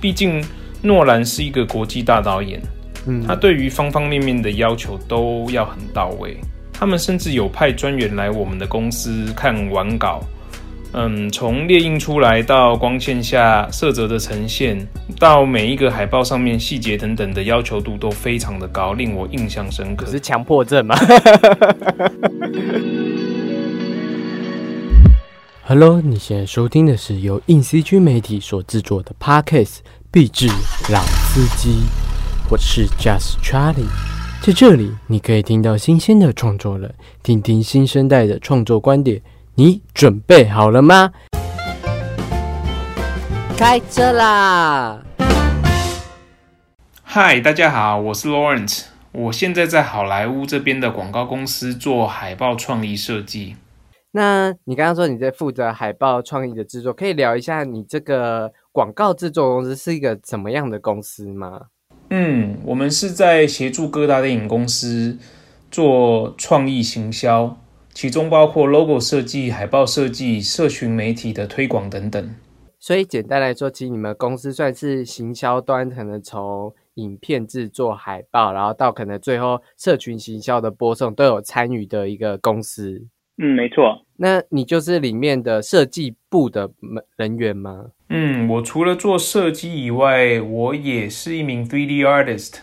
毕竟诺兰是一个国际大导演，嗯，他对于方方面面的要求都要很到位。他们甚至有派专员来我们的公司看完稿。嗯，从列印出来到光线下色泽的呈现，到每一个海报上面细节等等的要求度都非常的高，令我印象深刻。是强迫症吗 ？Hello，你现在收听的是由硬 CG 媒体所制作的 Podcast《壁纸老司机》，我是 Just Charlie，在这里你可以听到新鲜的创作人，听听新生代的创作观点。你准备好了吗？开车啦！嗨，大家好，我是 Lawrence，我现在在好莱坞这边的广告公司做海报创意设计。那你刚刚说你在负责海报创意的制作，可以聊一下你这个广告制作公司是一个怎么样的公司吗？嗯，我们是在协助各大电影公司做创意行销。其中包括 logo 设计、海报设计、社群媒体的推广等等。所以简单来说，其实你们公司算是行销端，可能从影片制作、海报，然后到可能最后社群行销的播送都有参与的一个公司。嗯，没错。那你就是里面的设计部的人员吗？嗯，我除了做设计以外，我也是一名 3D artist，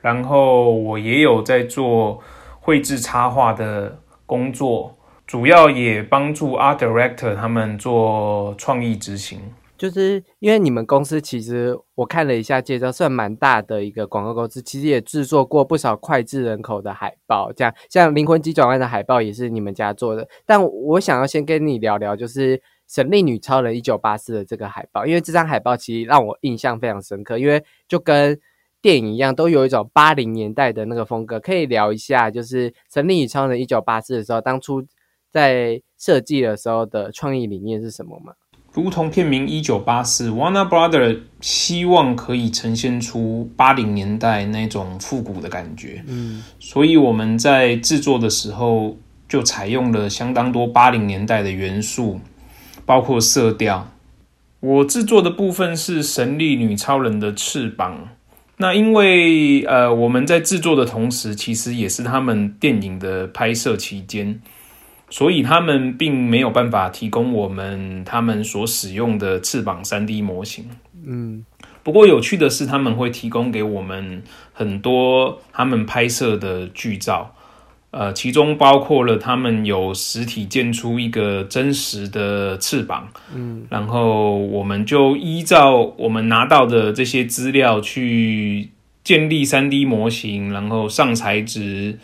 然后我也有在做绘制插画的。工作主要也帮助 art director 他们做创意执行，就是因为你们公司其实我看了一下介绍，算蛮大的一个广告公司，其实也制作过不少脍炙人口的海报，这样像《灵魂急转弯》的海报也是你们家做的。但我想要先跟你聊聊，就是《神力女超人一九八四》的这个海报，因为这张海报其实让我印象非常深刻，因为就跟电影一样，都有一种八零年代的那个风格，可以聊一下，就是《神力女超人》一九八四的时候，当初在设计的时候的创意理念是什么吗？如同片名一九八四，Warner Brother 希望可以呈现出八零年代那种复古的感觉，嗯，所以我们在制作的时候就采用了相当多八零年代的元素，包括色调。我制作的部分是神力女超人的翅膀。那因为呃，我们在制作的同时，其实也是他们电影的拍摄期间，所以他们并没有办法提供我们他们所使用的翅膀三 D 模型。嗯，不过有趣的是，他们会提供给我们很多他们拍摄的剧照。呃，其中包括了他们有实体建出一个真实的翅膀，嗯，然后我们就依照我们拿到的这些资料去建立三 D 模型，然后上材质，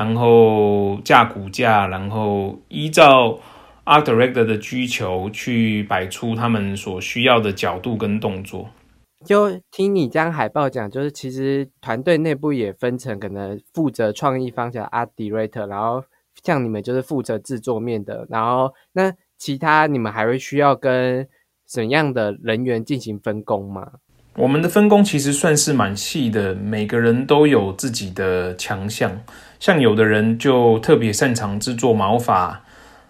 然后架骨架，然后依照 Art Director 的需求去摆出他们所需要的角度跟动作。就听你将海报讲，就是其实团队内部也分成可能负责创意方向 art director，然后像你们就是负责制作面的，然后那其他你们还会需要跟怎样的人员进行分工吗？我们的分工其实算是蛮细的，每个人都有自己的强项，像有的人就特别擅长制作毛发，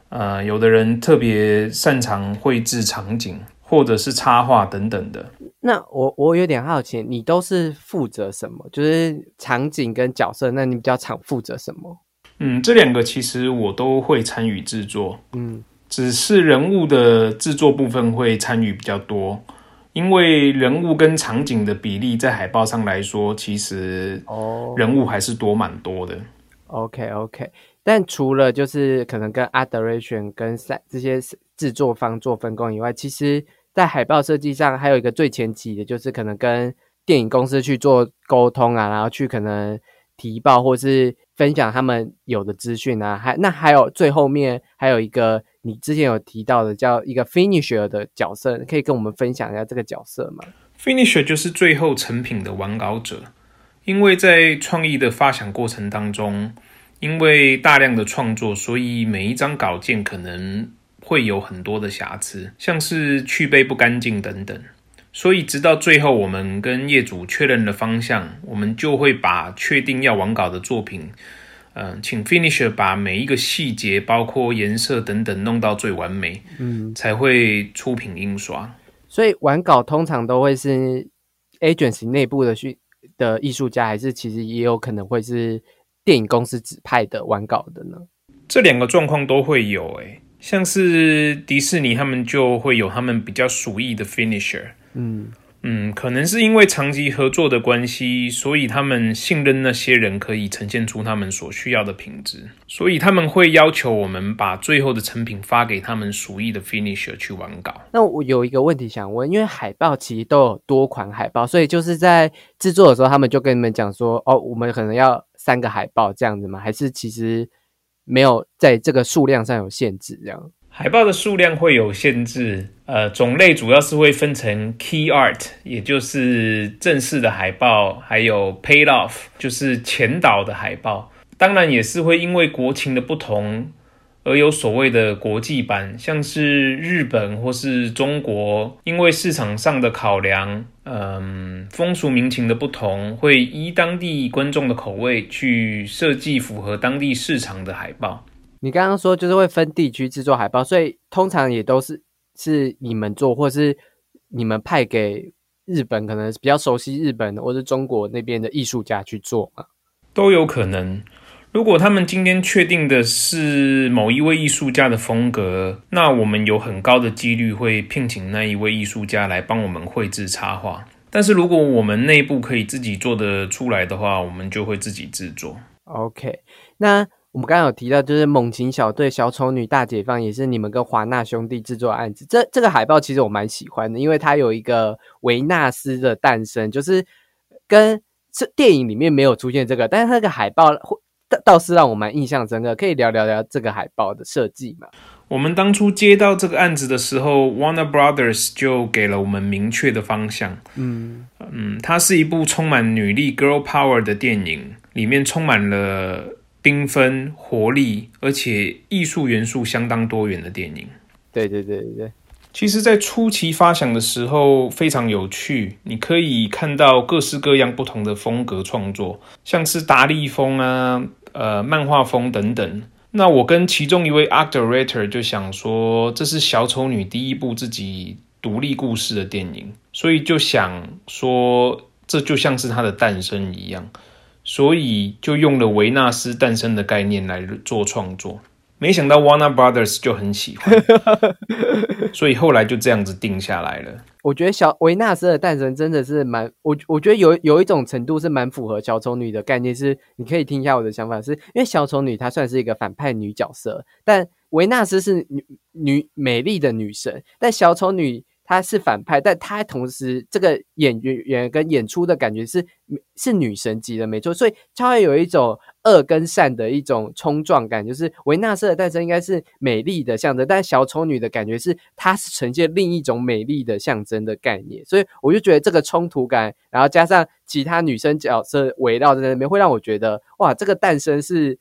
呃，有的人特别擅长绘制场景或者是插画等等的。那我我有点好奇，你都是负责什么？就是场景跟角色，那你比较常负责什么？嗯，这两个其实我都会参与制作，嗯，只是人物的制作部分会参与比较多，因为人物跟场景的比例在海报上来说，其实哦，人物还是多蛮多的。OK OK，但除了就是可能跟 Art Direction 跟赛这些制作方做分工以外，其实。在海报设计上，还有一个最前期的，就是可能跟电影公司去做沟通啊，然后去可能提报或是分享他们有的资讯啊。还那还有最后面还有一个你之前有提到的，叫一个 finisher 的角色，可以跟我们分享一下这个角色吗？finisher 就是最后成品的完稿者，因为在创意的发想过程当中，因为大量的创作，所以每一张稿件可能。会有很多的瑕疵，像是去背不干净等等，所以直到最后我们跟业主确认了方向，我们就会把确定要完稿的作品，嗯，请 finisher 把每一个细节，包括颜色等等弄到最完美，嗯，才会出品印刷。所以完稿通常都会是 agency 内部的去的艺术家，还是其实也有可能会是电影公司指派的完稿的呢？这两个状况都会有，诶，像是迪士尼他们就会有他们比较属意的 finisher，嗯。嗯，可能是因为长期合作的关系，所以他们信任那些人可以呈现出他们所需要的品质，所以他们会要求我们把最后的成品发给他们属意的 finisher 去完稿。那我有一个问题想问，因为海报其实都有多款海报，所以就是在制作的时候，他们就跟你们讲说，哦，我们可能要三个海报这样子吗？还是其实没有在这个数量上有限制这样？海报的数量会有限制，呃，种类主要是会分成 key art，也就是正式的海报，还有 paid off，就是前导的海报。当然也是会因为国情的不同而有所谓的国际版，像是日本或是中国，因为市场上的考量，嗯，风俗民情的不同，会依当地观众的口味去设计符合当地市场的海报。你刚刚说就是会分地区制作海报，所以通常也都是是你们做，或是你们派给日本可能比较熟悉日本或是中国那边的艺术家去做嘛？都有可能。如果他们今天确定的是某一位艺术家的风格，那我们有很高的几率会聘请那一位艺术家来帮我们绘制插画。但是如果我们内部可以自己做的出来的话，我们就会自己制作。OK，那。我们刚刚有提到，就是《猛禽小队》《小丑女大解放》也是你们跟华纳兄弟制作案子。这这个海报其实我蛮喜欢的，因为它有一个维纳斯的诞生，就是跟这电影里面没有出现这个，但是那个海报倒倒是让我蛮印象深刻。可以聊聊聊这个海报的设计吗？我们当初接到这个案子的时候，Warner Brothers 就给了我们明确的方向。嗯嗯，它是一部充满女力 Girl Power 的电影，里面充满了。缤纷、活力，而且艺术元素相当多元的电影。对对对对对，其实，在初期发想的时候非常有趣，你可以看到各式各样不同的风格创作，像是达利风啊、呃漫画风等等。那我跟其中一位 art director 就想说，这是小丑女第一部自己独立故事的电影，所以就想说，这就像是她的诞生一样。所以就用了维纳斯诞生的概念来做创作，没想到 Warner Brothers 就很喜欢，所以后来就这样子定下来了。我觉得小维纳斯的诞生真的是蛮我我觉得有有一种程度是蛮符合小丑女的概念，是你可以听一下我的想法，是因为小丑女她算是一个反派女角色，但维纳斯是女女美丽的女神，但小丑女。她是反派，但她同时这个演员跟演出的感觉是是女神级的，没错。所以她会有一种恶跟善的一种冲撞感，就是维纳斯的诞生应该是美丽的象征，但小丑女的感觉是她是呈现另一种美丽的象征的概念。所以我就觉得这个冲突感，然后加上其他女生角色围绕在那边，会让我觉得哇，这个诞生是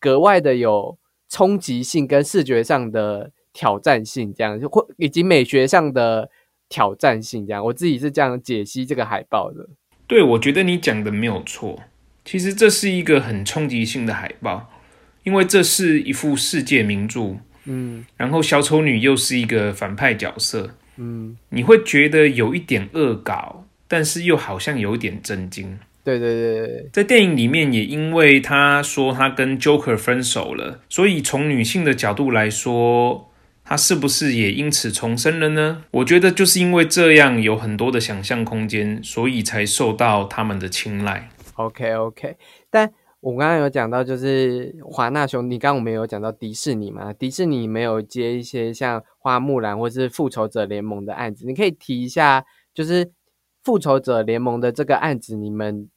格外的有冲击性跟视觉上的。挑战性这样，就或以及美学上的挑战性这样，我自己是这样解析这个海报的。对，我觉得你讲的没有错。其实这是一个很冲击性的海报，因为这是一幅世界名著。嗯，然后小丑女又是一个反派角色。嗯，你会觉得有一点恶搞，但是又好像有一点震惊。对对对对，在电影里面也因为他说他跟 Joker 分手了，所以从女性的角度来说。他是不是也因此重生了呢？我觉得就是因为这样有很多的想象空间，所以才受到他们的青睐。OK OK，但我刚刚有讲到，就是华纳兄弟，刚刚我们有讲到迪士尼嘛？迪士尼没有接一些像花木兰或是复仇者联盟的案子，你可以提一下，就是复仇者联盟的这个案子，你们。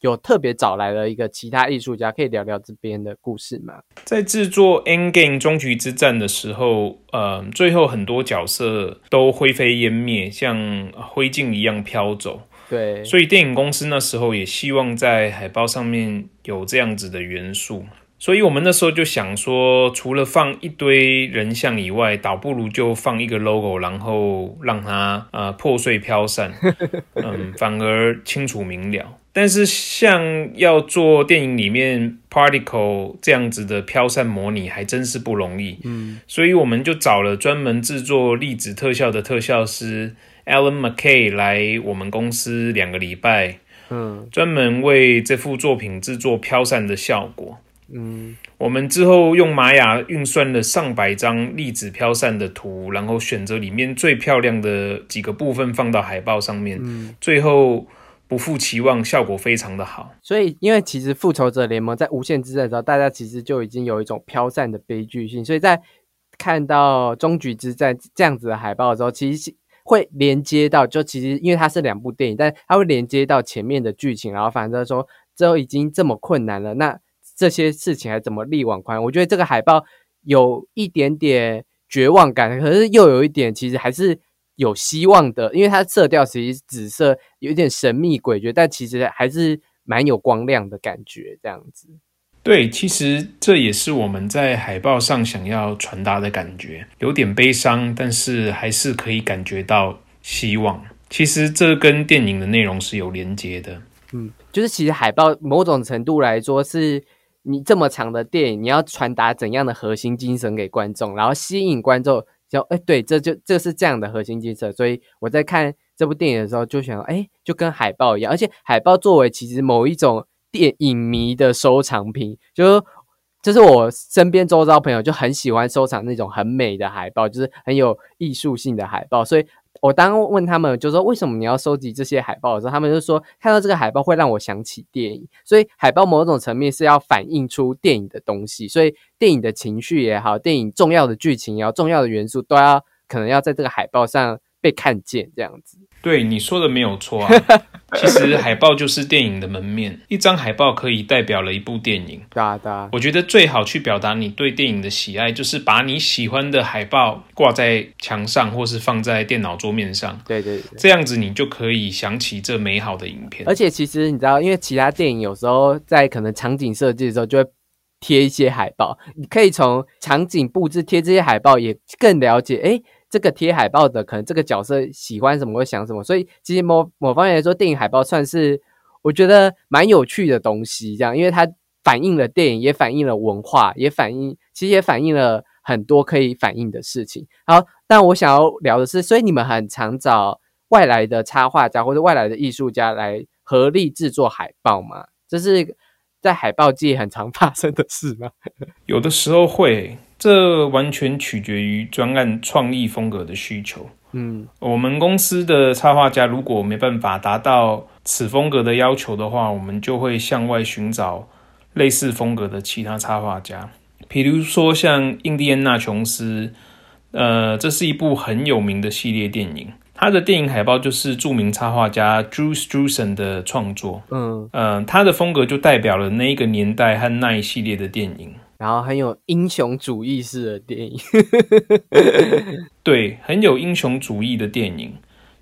有特别找来了一个其他艺术家，可以聊聊这边的故事吗？在制作《End Game》终局之战的时候，呃，最后很多角色都灰飞烟灭，像灰烬一样飘走。对，所以电影公司那时候也希望在海报上面有这样子的元素。所以我们那时候就想说，除了放一堆人像以外，倒不如就放一个 logo，然后让它呃破碎飘散，嗯，反而清楚明了。但是像要做电影里面 particle 这样子的飘散模拟，还真是不容易。嗯，所以我们就找了专门制作粒子特效的特效师 Alan McKay 来我们公司两个礼拜，嗯专门为这幅作品制作飘散的效果。嗯我们之后用玛雅运算了上百张粒子飘散的图，然后选择里面最漂亮的几个部分放到海报上面，嗯。最后不负期望，效果非常的好。所以，因为其实复仇者联盟在无限之战的时候，大家其实就已经有一种飘散的悲剧性，所以在看到终局之战这样子的海报的时候，其实会连接到，就其实因为它是两部电影，但它会连接到前面的剧情，然后反正说这已经这么困难了，那这些事情还怎么力挽狂澜？我觉得这个海报有一点点绝望感，可是又有一点其实还是有希望的，因为它色调其实紫色，有一点神秘诡谲，但其实还是蛮有光亮的感觉，这样子。对，其实这也是我们在海报上想要传达的感觉，有点悲伤，但是还是可以感觉到希望。其实这跟电影的内容是有连接的。嗯，就是其实海报某种程度来说，是你这么长的电影，你要传达怎样的核心精神给观众，然后吸引观众，就哎，对，这就这是这样的核心精神。所以我在看这部电影的时候，就想，哎，就跟海报一样，而且海报作为其实某一种电影迷的收藏品，就是就是我身边周遭朋友就很喜欢收藏那种很美的海报，就是很有艺术性的海报，所以。我当问他们，就说为什么你要收集这些海报的时候，他们就说看到这个海报会让我想起电影，所以海报某种层面是要反映出电影的东西，所以电影的情绪也好，电影重要的剧情也好，重要的元素都要可能要在这个海报上被看见，这样子。对你说的没有错啊，其实海报就是电影的门面，一张海报可以代表了一部电影。对啊，对啊，我觉得最好去表达你对电影的喜爱，就是把你喜欢的海报挂在墙上，或是放在电脑桌面上，对对对。这样子你就可以想起这美好的影片而。且其实你知道，因为其他电影有时候在可能场景设计的时候就会贴一些海报，你可以从场景布置贴这些海报，也更了解诶这个贴海报的可能这个角色喜欢什么会想什么。所以其实某某方面来说，电影海报算是我觉得蛮有趣的东西，这样，因为它反映了电影，也反映了文化，也反映其实也反映了很多可以反映的事情。好，但我想要聊的是，所以你们很常找外来的插画家或者外来的艺术家来合力制作海报吗？这是在海报界很常发生的事吗？有的时候会，这完全取决于专案创意风格的需求。嗯我们公司的插画家如果没办法达到此风格的要求的话，我们就会向外寻找类似风格的其他插画家，比如说像印第安纳琼斯，呃，这是一部很有名的系列电影，它的电影海报就是著名插画家 Drew Struzan 的创作，嗯，嗯、他的风格就代表了那一个年代和那一系列的电影。然后很有英雄主义式的电影。对，很有英雄主义的电影，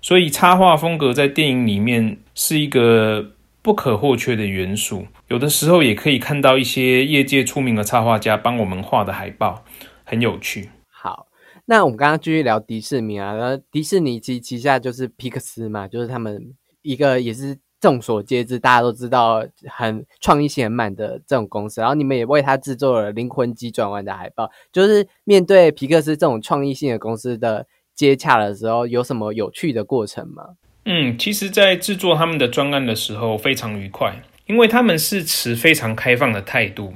所以插画风格在电影里面是一个不可或缺的元素。有的时候也可以看到一些业界出名的插画家帮我们画的海报，很有趣。好，那我们刚刚继续聊迪士尼啊，然后迪士尼其旗下就是皮克斯嘛，就是他们一个也是众所皆知，大家都知道很创意性很满的这种公司。然后你们也为它制作了《灵魂急转弯》的海报，就是面对皮克斯这种创意性的公司的接洽的时候，有什么有趣的过程吗？嗯，其实，在制作他们的专案的时候非常愉快，因为他们是持非常开放的态度，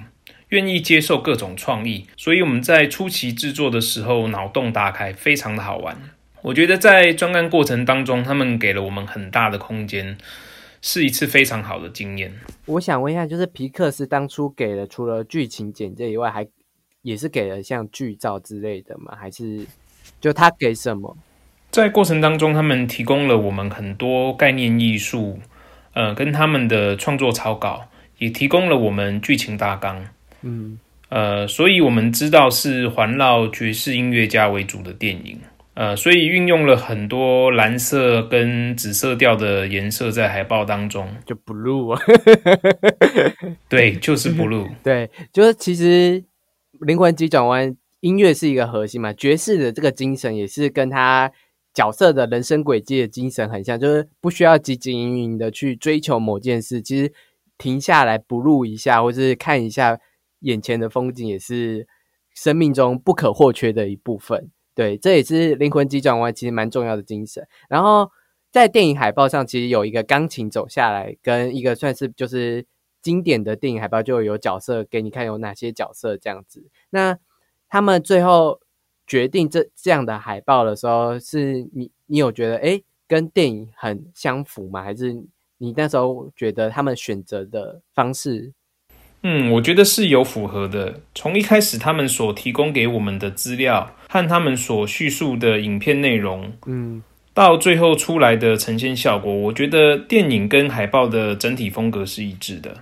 愿意接受各种创意，所以我们在初期制作的时候脑洞大开，非常的好玩。我觉得在专案过程当中，他们给了我们很大的空间，是一次非常好的经验。我想问一下，就是皮克斯当初给了除了剧情简介以外，还也是给了像剧照之类的吗？还是就他给什么？在过程当中，他们提供了我们很多概念艺术，呃，跟他们的创作草稿，也提供了我们剧情大纲。嗯，呃，所以我们知道是环绕爵士音乐家为主的电影，呃，所以运用了很多蓝色跟紫色调的颜色在海报当中。就 blue 啊。对，就是 blue。对，就是其实灵魂急转弯音乐是一个核心嘛，爵士的这个精神也是跟他角色的人生轨迹的精神很像，就是不需要汲汲营营的去追求某件事，其实停下来 blue 一下，或是看一下眼前的风景，也是生命中不可或缺的一部分。对，这也是灵魂急转弯其实蛮重要的精神。然后在电影海报上，其实有一个钢琴走下来，跟一个算是就是经典的电影海报，就有角色给你看有哪些角色这样子。那他们最后决定这这样的海报的时候，是你你有觉得哎跟电影很相符吗？还是你那时候觉得他们选择的方式？嗯，我觉得是有符合的。从一开始他们所提供给我们的资料和他们所叙述的影片内容，嗯，到最后出来的呈现效果，我觉得电影跟海报的整体风格是一致的。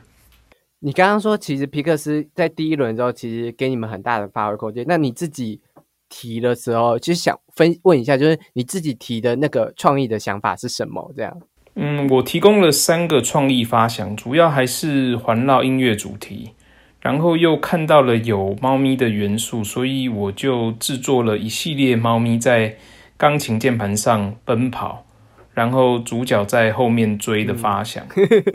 你刚刚说，其实皮克斯在第一轮之后，其实给你们很大的发挥空间。那你自己提的时候，其实想分问一下，就是你自己提的那个创意的想法是什么？这样。嗯，我提供了三个创意发想，主要还是环绕音乐主题，然后又看到了有猫咪的元素，所以我就制作了一系列猫咪在钢琴键盘上奔跑，然后主角在后面追的发想。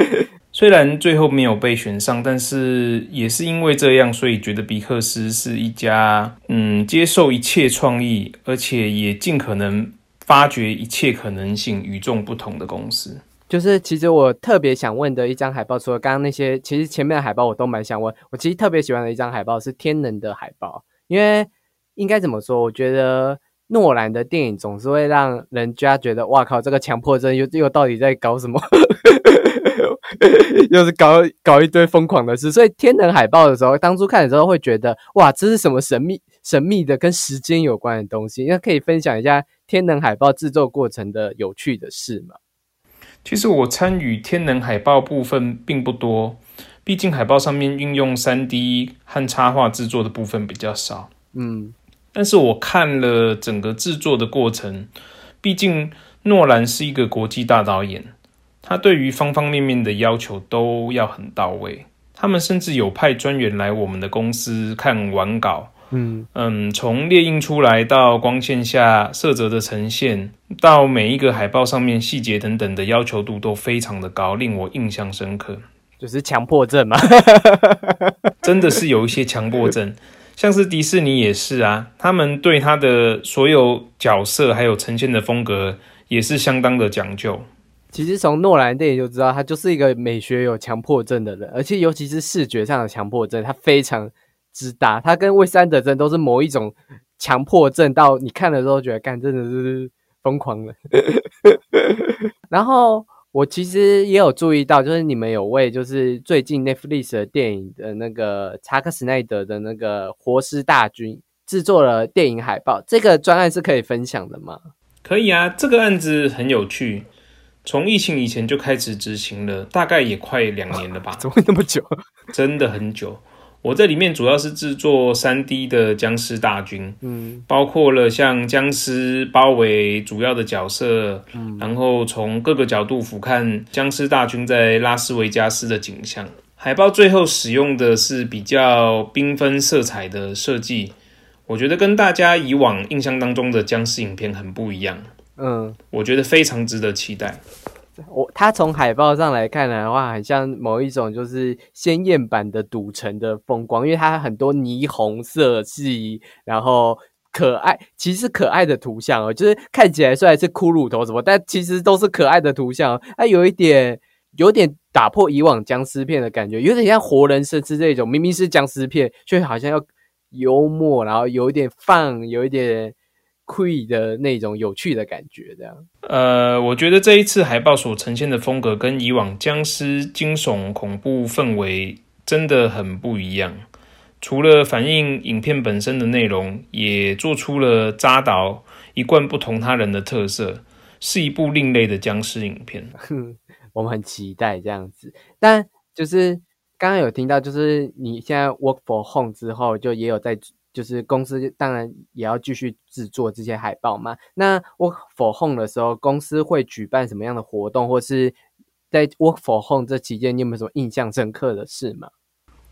虽然最后没有被选上，但是也是因为这样，所以觉得比克斯是一家嗯接受一切创意，而且也尽可能。发掘一切可能性、与众不同的公司，就是其实我特别想问的一张海报，除了刚刚那些，其实前面的海报我都蛮想问。我其实特别喜欢的一张海报是天能的海报，因为应该怎么说？我觉得诺兰的电影总是会让人家觉得，哇靠，这个强迫症又 又到底在搞什么？又是搞搞一堆疯狂的事。所以天能海报的时候，当初看的时候会觉得，哇，这是什么神秘神秘的跟时间有关的东西？那可以分享一下。天能海报制作过程的有趣的事吗？其实我参与天能海报部分并不多，毕竟海报上面运用三 D 和插画制作的部分比较少。嗯，但是我看了整个制作的过程，毕竟诺兰是一个国际大导演，他对于方方面面的要求都要很到位。他们甚至有派专员来我们的公司看完稿。嗯嗯，从列印出来到光线下色泽的呈现，到每一个海报上面细节等等的要求度都非常的高，令我印象深刻。就是强迫症嘛，真的是有一些强迫症，像是迪士尼也是啊，他们对他的所有角色还有呈现的风格也是相当的讲究。其实从诺兰电影就知道，他就是一个美学有强迫症的人，而且尤其是视觉上的强迫症，他非常。之大，他跟魏三德真都是某一种强迫症，到你看的时候觉得，干真的是疯狂了。然后我其实也有注意到，就是你们有为就是最近 Netflix 的电影的那个查克·史奈德的那个《活尸大军》制作了电影海报，这个专案是可以分享的吗？可以啊，这个案子很有趣，从疫情以前就开始执行了，大概也快两年了吧？怎么会那么久？真的很久。我这里面主要是制作三 D 的僵尸大军，嗯，包括了像僵尸包围主要的角色，嗯，然后从各个角度俯瞰僵尸大军在拉斯维加斯的景象。海报最后使用的是比较缤纷色彩的设计，我觉得跟大家以往印象当中的僵尸影片很不一样，嗯，我觉得非常值得期待。我他从海报上来看的话，很像某一种就是鲜艳版的赌城的风光，因为它很多霓虹色系，然后可爱，其实可爱的图像哦，就是看起来虽然是骷髅头什么，但其实都是可爱的图像。它有一点有点打破以往僵尸片的感觉，有点像活人生吃这种，明明是僵尸片，却好像要幽默，然后有一点放，有一点。酷的那种有趣的感觉，这样。呃，我觉得这一次海报所呈现的风格跟以往僵尸惊悚恐怖氛围真的很不一样。除了反映影片本身的内容，也做出了扎导一贯不同他人的特色，是一部另类的僵尸影片。我们很期待这样子。但就是刚刚有听到，就是你现在 work for home 之后，就也有在。就是公司当然也要继续制作这些海报嘛。那 Work for Home 的时候，公司会举办什么样的活动，或是在 Work for Home 这期间，你有没有什么印象深刻的事吗？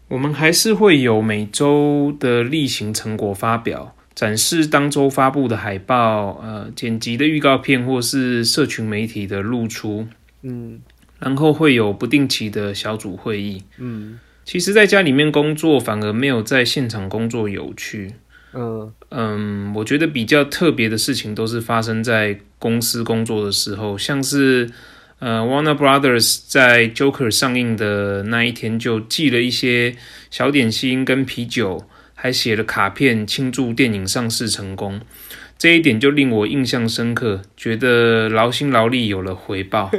我们还是会有每周的例行成果发表，展示当周发布的海报，呃，剪辑的预告片，或是社群媒体的露出。嗯，然后会有不定期的小组会议。嗯。其实，在家里面工作反而没有在现场工作有趣。嗯嗯，我觉得比较特别的事情都是发生在公司工作的时候，像是呃，Warner Brothers 在 Joker 上映的那一天就寄了一些小点心跟啤酒，还写了卡片庆祝电影上市成功。这一点就令我印象深刻，觉得劳心劳力有了回报。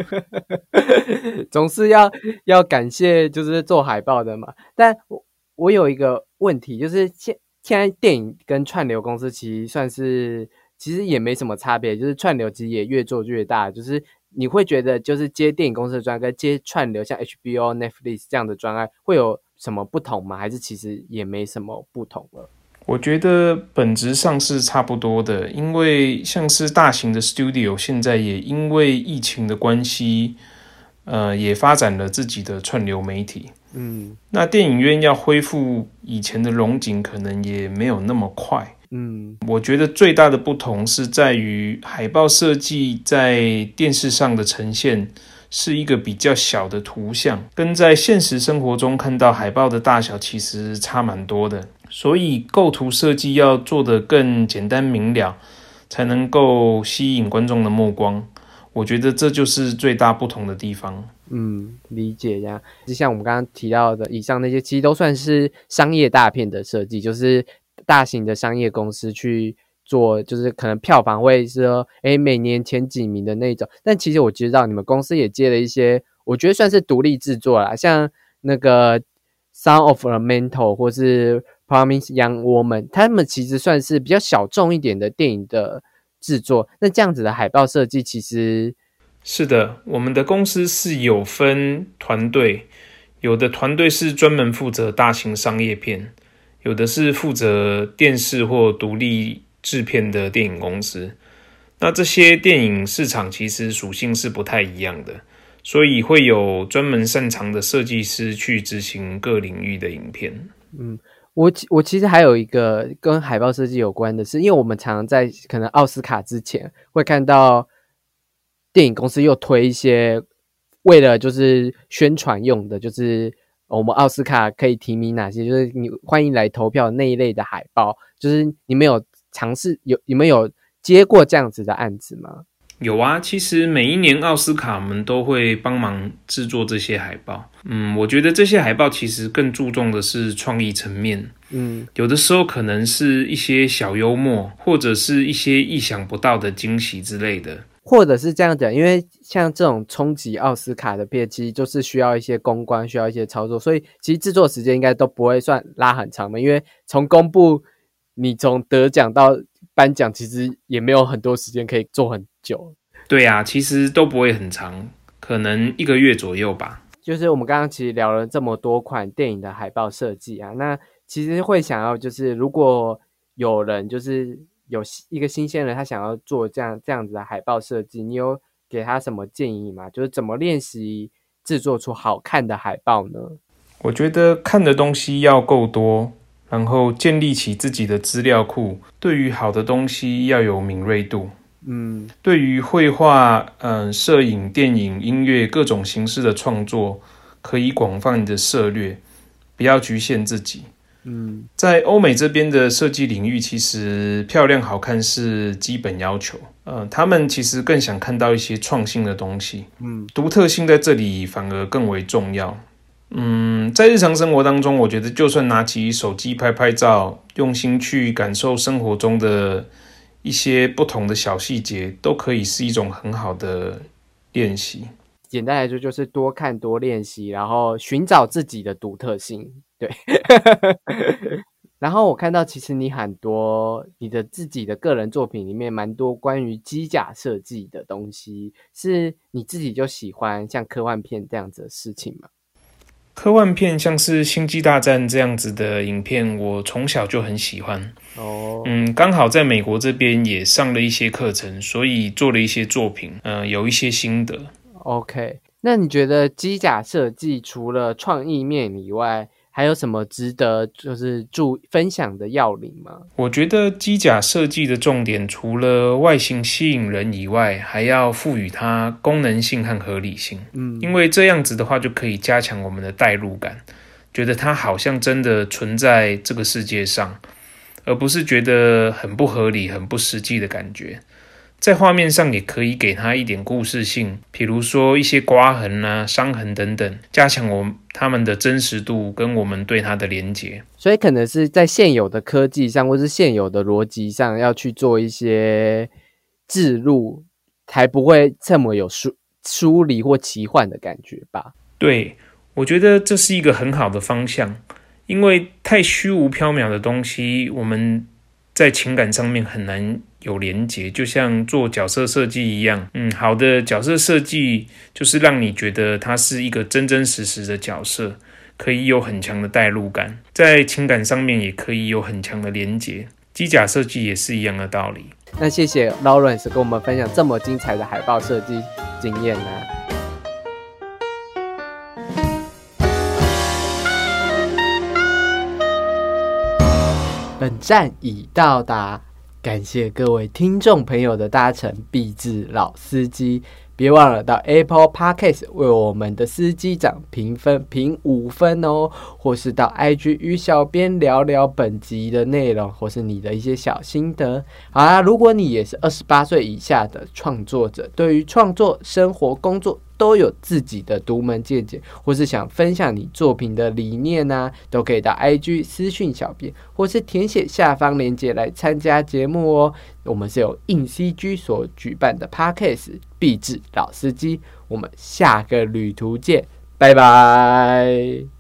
总是要要感谢，就是做海报的嘛。但我我有一个问题，就是现现在电影跟串流公司其实算是，其实也没什么差别，就是串流其实也越做越大。就是你会觉得，就是接电影公司的专跟接串流，像 HBO、Netflix 这样的专案，会有什么不同吗？还是其实也没什么不同了？我觉得本质上是差不多的，因为像是大型的 studio 现在也因为疫情的关系，呃，也发展了自己的串流媒体。嗯，那电影院要恢复以前的龙井，可能也没有那么快。嗯，我觉得最大的不同是在于海报设计在电视上的呈现是一个比较小的图像，跟在现实生活中看到海报的大小其实差蛮多的。所以构图设计要做得更简单明了，才能够吸引观众的目光。我觉得这就是最大不同的地方。嗯，理解呀。就像我们刚刚提到的，以上那些其实都算是商业大片的设计，就是大型的商业公司去做，就是可能票房会是说，哎，每年前几名的那种。但其实我知道你们公司也接了一些，我觉得算是独立制作啦，像那个《Sound of a Mental》或是。Promise Young Woman，他们其实算是比较小众一点的电影的制作。那这样子的海报设计，其实是的，我们的公司是有分团队，有的团队是专门负责大型商业片，有的是负责电视或独立制片的电影公司。那这些电影市场其实属性是不太一样的，所以会有专门擅长的设计师去执行各领域的影片。嗯。我我其实还有一个跟海报设计有关的是，因为我们常常在可能奥斯卡之前会看到电影公司又推一些为了就是宣传用的，就是我们奥斯卡可以提名哪些，就是你欢迎来投票那一类的海报，就是你们有尝试有你们有接过这样子的案子吗？有啊，其实每一年奥斯卡我们都会帮忙制作这些海报。嗯，我觉得这些海报其实更注重的是创意层面。嗯，有的时候可能是一些小幽默，或者是一些意想不到的惊喜之类的。或者是这样讲，因为像这种冲击奥斯卡的片，其实就是需要一些公关，需要一些操作，所以其实制作时间应该都不会算拉很长的。因为从公布你从得奖到颁奖，其实也没有很多时间可以做很。久对呀，其实都不会很长，可能一个月左右吧。就是我们刚刚其实聊了这么多款电影的海报设计啊，那其实会想要就是如果有人就是有一个新鲜人，他想要做这样这样子的海报设计，你有给他什么建议吗？就是怎么练习制作出好看的海报呢？我觉得看的东西要够多，然后建立起自己的资料库，对于好的东西要有敏锐度。嗯，对于绘画、嗯，摄影、电影、音乐各种形式的创作，可以广泛的涉略，不要局限自己。嗯，在欧美这边的设计领域，其实漂亮好看是基本要求。嗯，他们其实更想看到一些创新的东西。嗯，独特性在这里反而更为重要。嗯，在日常生活当中，我觉得就算拿起手机拍拍照，用心去感受生活中的。一些不同的小细节都可以是一种很好的练习。简单来说，就是多看多练习，然后寻找自己的独特性。对。然后我看到，其实你很多你的自己的个人作品里面，蛮多关于机甲设计的东西，是你自己就喜欢像科幻片这样子的事情吗？科幻片像是《星际大战》这样子的影片，我从小就很喜欢。哦，嗯，刚好在美国这边也上了一些课程，所以做了一些作品，嗯，有一些心得。OK，那你觉得机甲设计除了创意面以外？还有什么值得就是注分享的要领吗？我觉得机甲设计的重点，除了外形吸引人以外，还要赋予它功能性和合理性。嗯，因为这样子的话，就可以加强我们的代入感，觉得它好像真的存在这个世界上，而不是觉得很不合理、很不实际的感觉。在画面上也可以给它一点故事性，比如说一些刮痕啊、伤痕等等，加强我他们的真实度跟我们对它的连接。所以可能是在现有的科技上，或是现有的逻辑上，要去做一些置入，才不会这么有疏疏离或奇幻的感觉吧？对，我觉得这是一个很好的方向，因为太虚无缥缈的东西，我们在情感上面很难。有连结，就像做角色设计一样。嗯，好的角色设计就是让你觉得它是一个真真实实的角色，可以有很强的代入感，在情感上面也可以有很强的连结。机甲设计也是一样的道理。那谢谢 Lawrence 跟我们分享这么精彩的海报设计经验呢。本站已到达。感谢各位听众朋友的搭乘，必智老司机，别忘了到 Apple Podcast 为我们的司机长评分评五分哦，或是到 IG 与小编聊聊本集的内容，或是你的一些小心得。好啦，如果你也是二十八岁以下的创作者，对于创作、生活、工作。都有自己的独门见解，或是想分享你作品的理念呢，都可以到 IG 私讯小编，或是填写下方链接来参加节目哦。我们是由硬 CG 所举办的 Parkes 必智老司机，我们下个旅途见，拜拜。